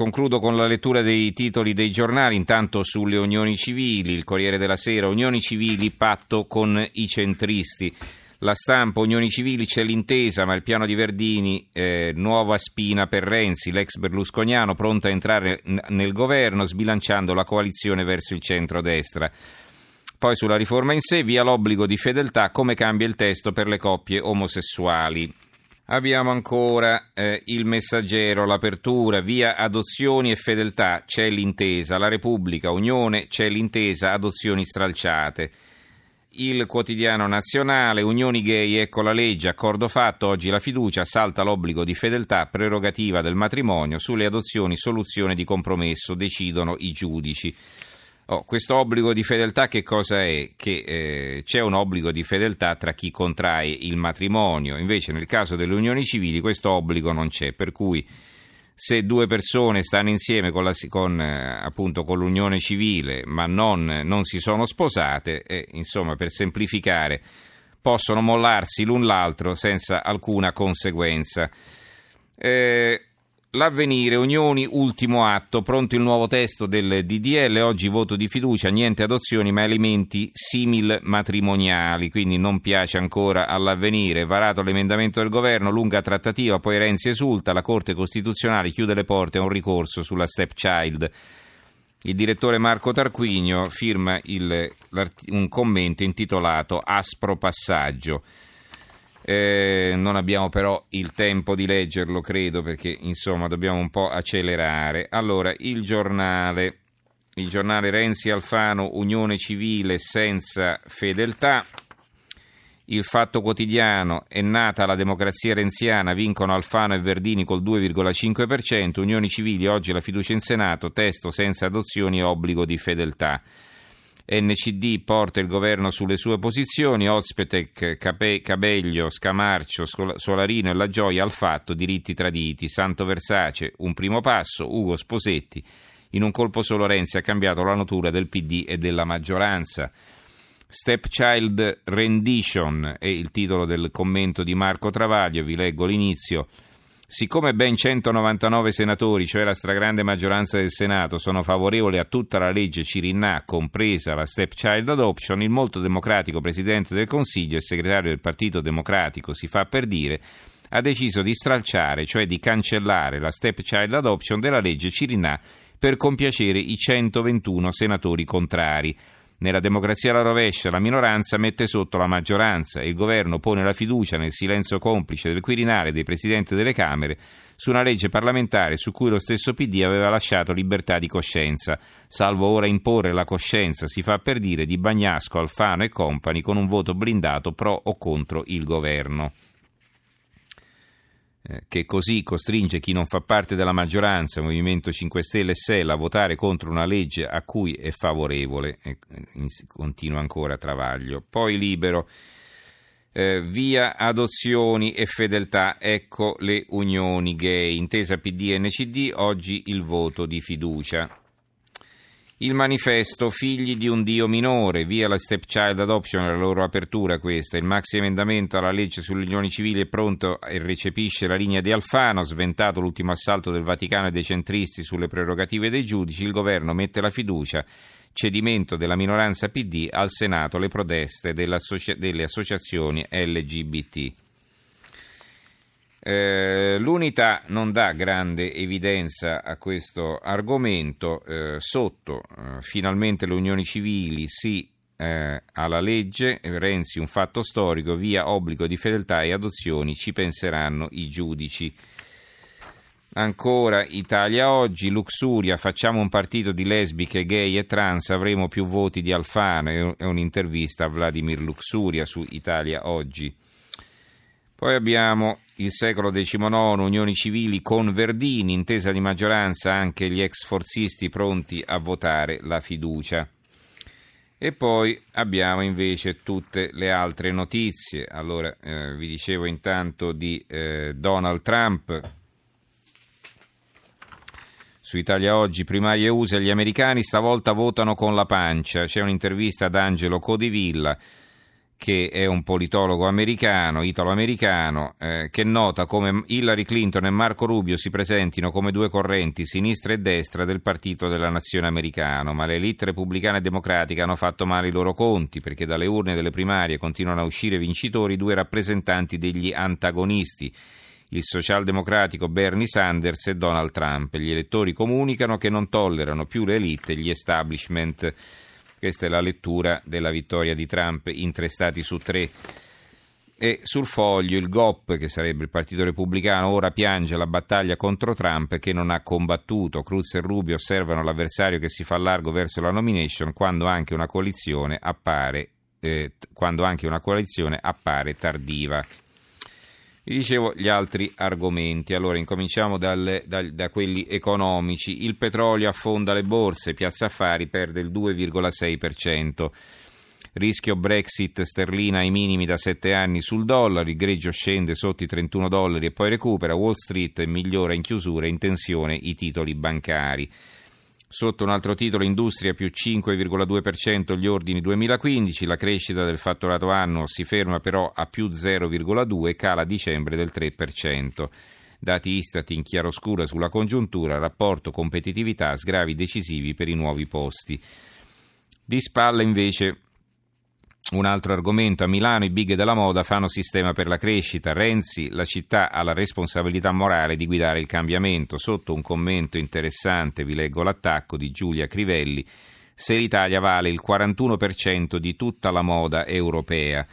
Concludo con la lettura dei titoli dei giornali, intanto sulle unioni civili, il Corriere della Sera, unioni civili, patto con i centristi. La stampa, unioni civili, c'è l'intesa, ma il piano di Verdini, eh, nuova spina per Renzi, l'ex berlusconiano pronto a entrare nel governo, sbilanciando la coalizione verso il centro-destra. Poi sulla riforma in sé, via l'obbligo di fedeltà, come cambia il testo per le coppie omosessuali. Abbiamo ancora eh, il messaggero, l'apertura, via adozioni e fedeltà, c'è l'intesa, la Repubblica, Unione, c'è l'intesa, adozioni stralciate. Il quotidiano nazionale, Unioni gay, ecco la legge, accordo fatto, oggi la fiducia, salta l'obbligo di fedeltà, prerogativa del matrimonio, sulle adozioni soluzione di compromesso, decidono i giudici. Oh, questo obbligo di fedeltà che cosa è? Che eh, c'è un obbligo di fedeltà tra chi contrae il matrimonio, invece nel caso delle unioni civili questo obbligo non c'è, per cui se due persone stanno insieme con, la, con, eh, appunto, con l'unione civile ma non, non si sono sposate, eh, insomma per semplificare possono mollarsi l'un l'altro senza alcuna conseguenza. Eh, L'avvenire, Unioni, ultimo atto, pronto il nuovo testo del DDL, oggi voto di fiducia, niente adozioni ma elementi simil matrimoniali, quindi non piace ancora all'avvenire, varato l'emendamento del governo, lunga trattativa, poi Renzi esulta, la Corte Costituzionale chiude le porte a un ricorso sulla stepchild. Il direttore Marco Tarquinio firma il, un commento intitolato Aspro passaggio. Eh, non abbiamo però il tempo di leggerlo, credo, perché insomma dobbiamo un po' accelerare. Allora, il giornale, il giornale Renzi Alfano, Unione Civile senza fedeltà. Il Fatto Quotidiano è nata la democrazia renziana, vincono Alfano e Verdini col 2,5%, Unioni Civili oggi la fiducia in Senato, testo senza adozioni obbligo di fedeltà. NCD porta il governo sulle sue posizioni, Ozpetec, Cabeglio, Scamarcio, Solarino e La Gioia al fatto, diritti traditi, Santo Versace, un primo passo, Ugo Sposetti. In un colpo solo Renzi ha cambiato la natura del PD e della maggioranza. Stepchild Rendition è il titolo del commento di Marco Travaglio, vi leggo l'inizio. Siccome ben 199 senatori, cioè la stragrande maggioranza del Senato, sono favorevoli a tutta la legge Cirinà, compresa la stepchild adoption, il molto democratico Presidente del Consiglio e segretario del Partito Democratico, si fa per dire, ha deciso di stralciare, cioè di cancellare la stepchild adoption della legge Cirinà per compiacere i 121 senatori contrari. Nella democrazia alla rovescia la minoranza mette sotto la maggioranza e il governo pone la fiducia nel silenzio complice del Quirinale e dei presidenti delle Camere su una legge parlamentare su cui lo stesso PD aveva lasciato libertà di coscienza, salvo ora imporre la coscienza, si fa per dire, di Bagnasco, Alfano e compagni con un voto blindato pro o contro il governo. Eh, che così costringe chi non fa parte della maggioranza, Movimento 5 Stelle e SEL, a votare contro una legge a cui è favorevole, e continua ancora Travaglio. Poi libero, eh, via adozioni e fedeltà, ecco le unioni gay, intesa PD e NCD, oggi il voto di fiducia. Il manifesto Figli di un Dio minore, via la stepchild adoption, la loro apertura questa. Il maxi emendamento alla legge sulle unioni civili è pronto e recepisce la linea di Alfano, sventato l'ultimo assalto del Vaticano e dei centristi sulle prerogative dei giudici, il governo mette la fiducia, cedimento della minoranza PD al Senato, le proteste delle associazioni LGBT. Eh, l'unità non dà grande evidenza a questo argomento. Eh, sotto, eh, finalmente le unioni civili sì eh, alla legge, Renzi un fatto storico, via obbligo di fedeltà e adozioni, ci penseranno i giudici. Ancora Italia oggi, Luxuria, facciamo un partito di lesbiche, gay e trans, avremo più voti di Alfano, è un'intervista a Vladimir Luxuria su Italia oggi. Poi abbiamo il secolo XIX, unioni civili con Verdini, intesa di maggioranza, anche gli ex forzisti pronti a votare la fiducia. E poi abbiamo invece tutte le altre notizie. Allora, eh, vi dicevo intanto di eh, Donald Trump. Su Italia Oggi, primarie USA, gli americani stavolta votano con la pancia. C'è un'intervista ad Angelo Codivilla che è un politologo americano, italo-americano, eh, che nota come Hillary Clinton e Marco Rubio si presentino come due correnti, sinistra e destra, del partito della nazione americano, ma le elite repubblicane e democratiche hanno fatto male i loro conti, perché dalle urne delle primarie continuano a uscire vincitori due rappresentanti degli antagonisti il socialdemocratico Bernie Sanders e Donald Trump. Gli elettori comunicano che non tollerano più le elite e gli establishment. Questa è la lettura della vittoria di Trump in tre stati su tre. E sul foglio il GOP, che sarebbe il Partito Repubblicano, ora piange la battaglia contro Trump che non ha combattuto. Cruz e Rubio osservano l'avversario che si fa largo verso la nomination quando anche una coalizione appare, eh, quando anche una coalizione appare tardiva. Vi dicevo gli altri argomenti, allora incominciamo dal, dal, da quelli economici. Il petrolio affonda le borse, Piazza Affari perde il 2,6%. Rischio Brexit sterlina ai minimi da 7 anni sul dollaro, il greggio scende sotto i 31 dollari e poi recupera, Wall Street migliora in chiusura in tensione i titoli bancari. Sotto un altro titolo, industria più 5,2% gli ordini 2015, la crescita del fatturato annuo si ferma però a più 0,2 e cala a dicembre del 3%. Dati Istat in chiaroscura sulla congiuntura, rapporto competitività, sgravi decisivi per i nuovi posti. Di spalla invece un altro argomento, a Milano i big della moda fanno sistema per la crescita, Renzi, la città ha la responsabilità morale di guidare il cambiamento. Sotto un commento interessante vi leggo l'attacco di Giulia Crivelli, se l'Italia vale il 41% di tutta la moda europea.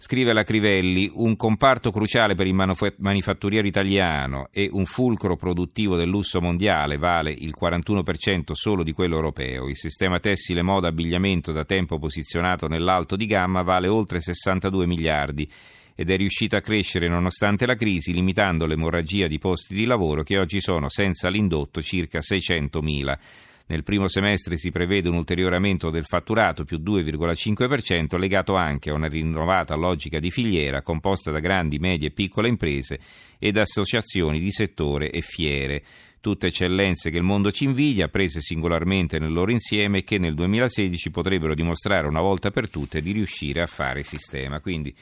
Scrive la Crivelli, un comparto cruciale per il manifatturiero italiano e un fulcro produttivo del lusso mondiale vale il 41% solo di quello europeo. Il sistema tessile, moda, abbigliamento da tempo posizionato nell'alto di gamma vale oltre 62 miliardi ed è riuscito a crescere nonostante la crisi, limitando l'emorragia di posti di lavoro che oggi sono senza l'indotto circa 600 mila. Nel primo semestre si prevede un ulteriore aumento del fatturato più 2,5% legato anche a una rinnovata logica di filiera composta da grandi, medie e piccole imprese ed associazioni di settore e fiere. Tutte eccellenze che il mondo ci invidia, prese singolarmente nel loro insieme che nel 2016 potrebbero dimostrare una volta per tutte di riuscire a fare sistema. Quindi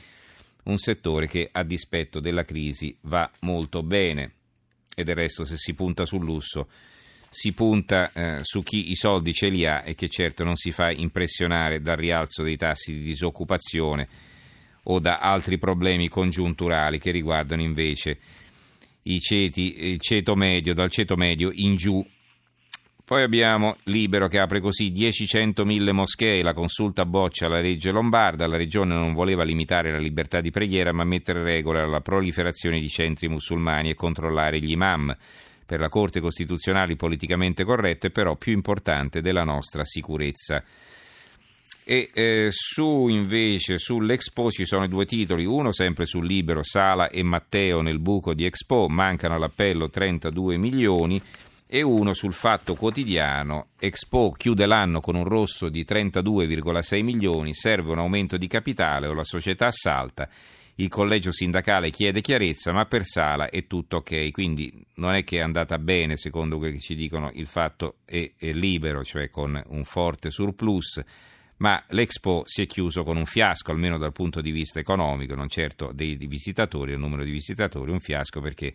un settore che a dispetto della crisi va molto bene. E del resto se si punta sul lusso si punta eh, su chi i soldi ce li ha e che certo non si fa impressionare dal rialzo dei tassi di disoccupazione o da altri problemi congiunturali che riguardano invece ceti, il ceto medio, dal ceto medio in giù. Poi abbiamo Libero che apre così 10-100.000 moschee, la consulta boccia la legge lombarda, la regione non voleva limitare la libertà di preghiera ma mettere regola alla proliferazione di centri musulmani e controllare gli imam per la Corte Costituzionale politicamente corretto è però più importante della nostra sicurezza. E eh, su invece sull'Expo ci sono due titoli, uno sempre sul libero Sala e Matteo nel buco di Expo, mancano all'appello 32 milioni e uno sul Fatto Quotidiano, Expo chiude l'anno con un rosso di 32,6 milioni, serve un aumento di capitale o la società salta il collegio sindacale chiede chiarezza, ma per Sala è tutto ok, quindi non è che è andata bene, secondo quello che ci dicono, il fatto è, è libero, cioè con un forte surplus, ma l'Expo si è chiuso con un fiasco, almeno dal punto di vista economico, non certo dei visitatori, il numero di visitatori, un fiasco perché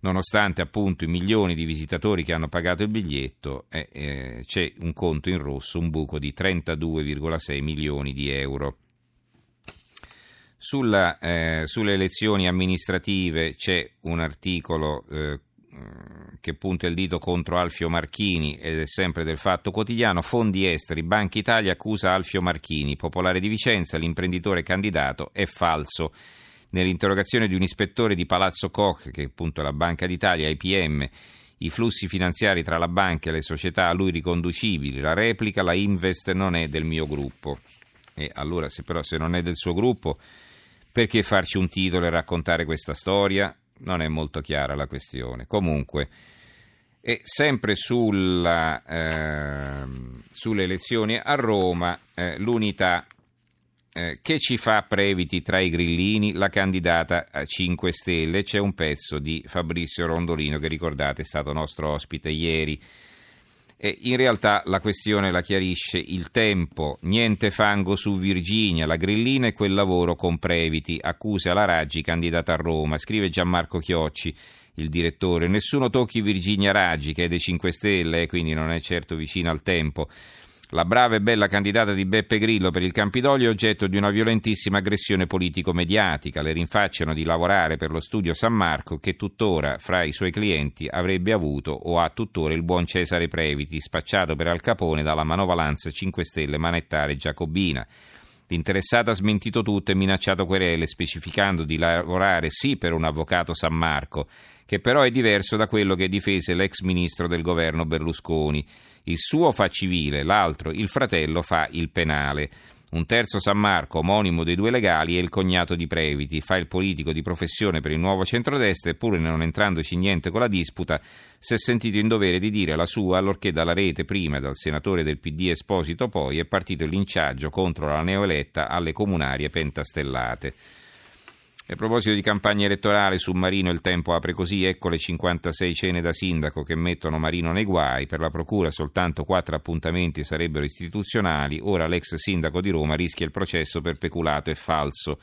nonostante appunto i milioni di visitatori che hanno pagato il biglietto, eh, eh, c'è un conto in rosso, un buco di 32,6 milioni di euro. Sulla, eh, sulle elezioni amministrative c'è un articolo eh, che punta il dito contro Alfio Marchini ed è sempre del Fatto Quotidiano. Fondi esteri, Banca Italia accusa Alfio Marchini, popolare di Vicenza, l'imprenditore candidato è falso. Nell'interrogazione di un ispettore di Palazzo Koch, che è appunto la Banca d'Italia, IPM, i flussi finanziari tra la banca e le società a lui riconducibili, la replica, la Invest non è del mio gruppo. E allora, se però se non è del suo gruppo perché farci un titolo e raccontare questa storia? Non è molto chiara la questione. Comunque, e sempre sulla, eh, sulle elezioni a Roma, eh, l'unità eh, che ci fa previti tra i grillini la candidata a 5 Stelle. C'è un pezzo di Fabrizio Rondolino che ricordate è stato nostro ospite ieri. E in realtà la questione la chiarisce il tempo. Niente fango su Virginia, la grillina e quel lavoro con Previti. Accuse alla Raggi candidata a Roma. Scrive Gianmarco Chiocci, il direttore. Nessuno tocchi Virginia Raggi, che è dei 5 Stelle, quindi non è certo vicino al tempo. La brava e bella candidata di Beppe Grillo per il Campidoglio è oggetto di una violentissima aggressione politico-mediatica. Le rinfacciano di lavorare per lo studio San Marco che tuttora fra i suoi clienti avrebbe avuto o ha tuttora il buon Cesare Previti, spacciato per Al Capone dalla manovalanza 5 Stelle manettare giacobina. L'interessata ha smentito tutto e minacciato querele, specificando di lavorare sì per un avvocato San Marco, che però è diverso da quello che difese l'ex ministro del governo Berlusconi. Il suo fa civile, l'altro, il fratello, fa il penale. Un terzo San Marco, omonimo dei due legali, è il cognato di Previti, fa il politico di professione per il nuovo centrodestra eppure non entrandoci niente con la disputa, si è sentito in dovere di dire la sua allorché dalla rete prima e dal senatore del PD Esposito poi è partito il linciaggio contro la neoeletta alle comunarie pentastellate. A proposito di campagna elettorale, su Marino il tempo apre così, ecco le 56 cene da sindaco che mettono Marino nei guai, per la procura soltanto quattro appuntamenti sarebbero istituzionali, ora l'ex sindaco di Roma rischia il processo per peculato e falso.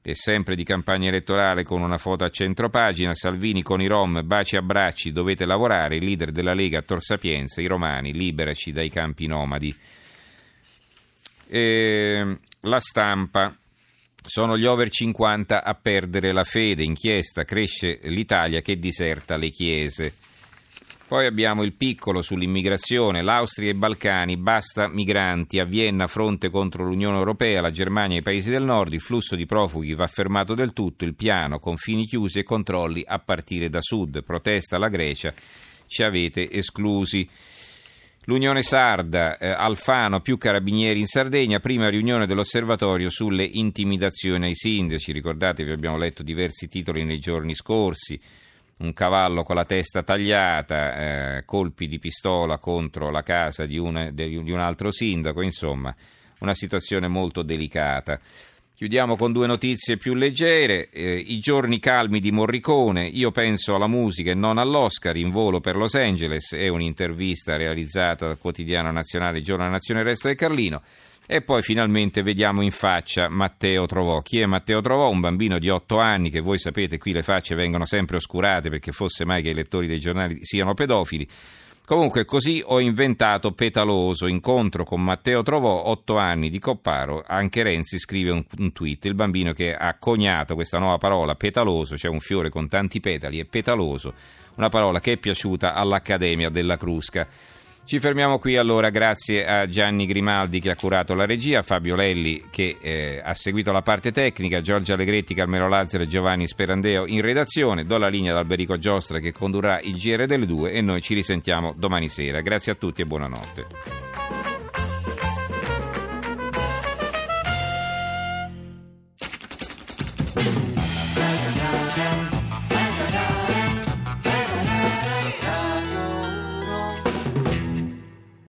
E sempre di campagna elettorale con una foto a centropagina, Salvini con i Rom, baci e abbracci, dovete lavorare, il leader della Lega Tor Sapienza, i romani, liberaci dai campi nomadi. E la stampa. Sono gli over 50 a perdere la fede. Inchiesta cresce l'Italia che diserta le chiese. Poi abbiamo il piccolo sull'immigrazione, l'Austria e i Balcani, basta migranti, a Vienna fronte contro l'Unione Europea, la Germania e i paesi del nord, il flusso di profughi va fermato del tutto, il piano, confini chiusi e controlli a partire da sud, protesta la Grecia, ci avete esclusi. L'Unione Sarda, eh, Alfano più carabinieri in Sardegna, prima riunione dell'osservatorio sulle intimidazioni ai sindaci. Ricordate, vi abbiamo letto diversi titoli nei giorni scorsi. Un cavallo con la testa tagliata, eh, colpi di pistola contro la casa di, una, di un altro sindaco, insomma, una situazione molto delicata. Chiudiamo con due notizie più leggere. Eh, I giorni calmi di Morricone. Io penso alla musica e non all'Oscar in volo per Los Angeles. È un'intervista realizzata dal quotidiano nazionale Giorno Nazione Resto del Carlino. E poi finalmente vediamo in faccia Matteo Trovò. Chi è Matteo Trovò? Un bambino di otto anni che voi sapete qui le facce vengono sempre oscurate perché fosse mai che i lettori dei giornali siano pedofili. Comunque così ho inventato Petaloso, incontro con Matteo Trovò, otto anni di Copparo, anche Renzi scrive un, un, tweet, il bambino che ha coniato questa nuova parola, petaloso, cioè un fiore con tanti petali, è petaloso, una parola che è piaciuta all'Accademia della Crusca. Ci fermiamo qui allora, grazie a Gianni Grimaldi che ha curato la regia, Fabio Lelli che eh, ha seguito la parte tecnica, Giorgio Allegretti, Carmelo Lazzaro e Giovanni Sperandeo in redazione. Do la linea ad Alberico Giostra che condurrà il GR delle due e noi ci risentiamo domani sera. Grazie a tutti e buonanotte.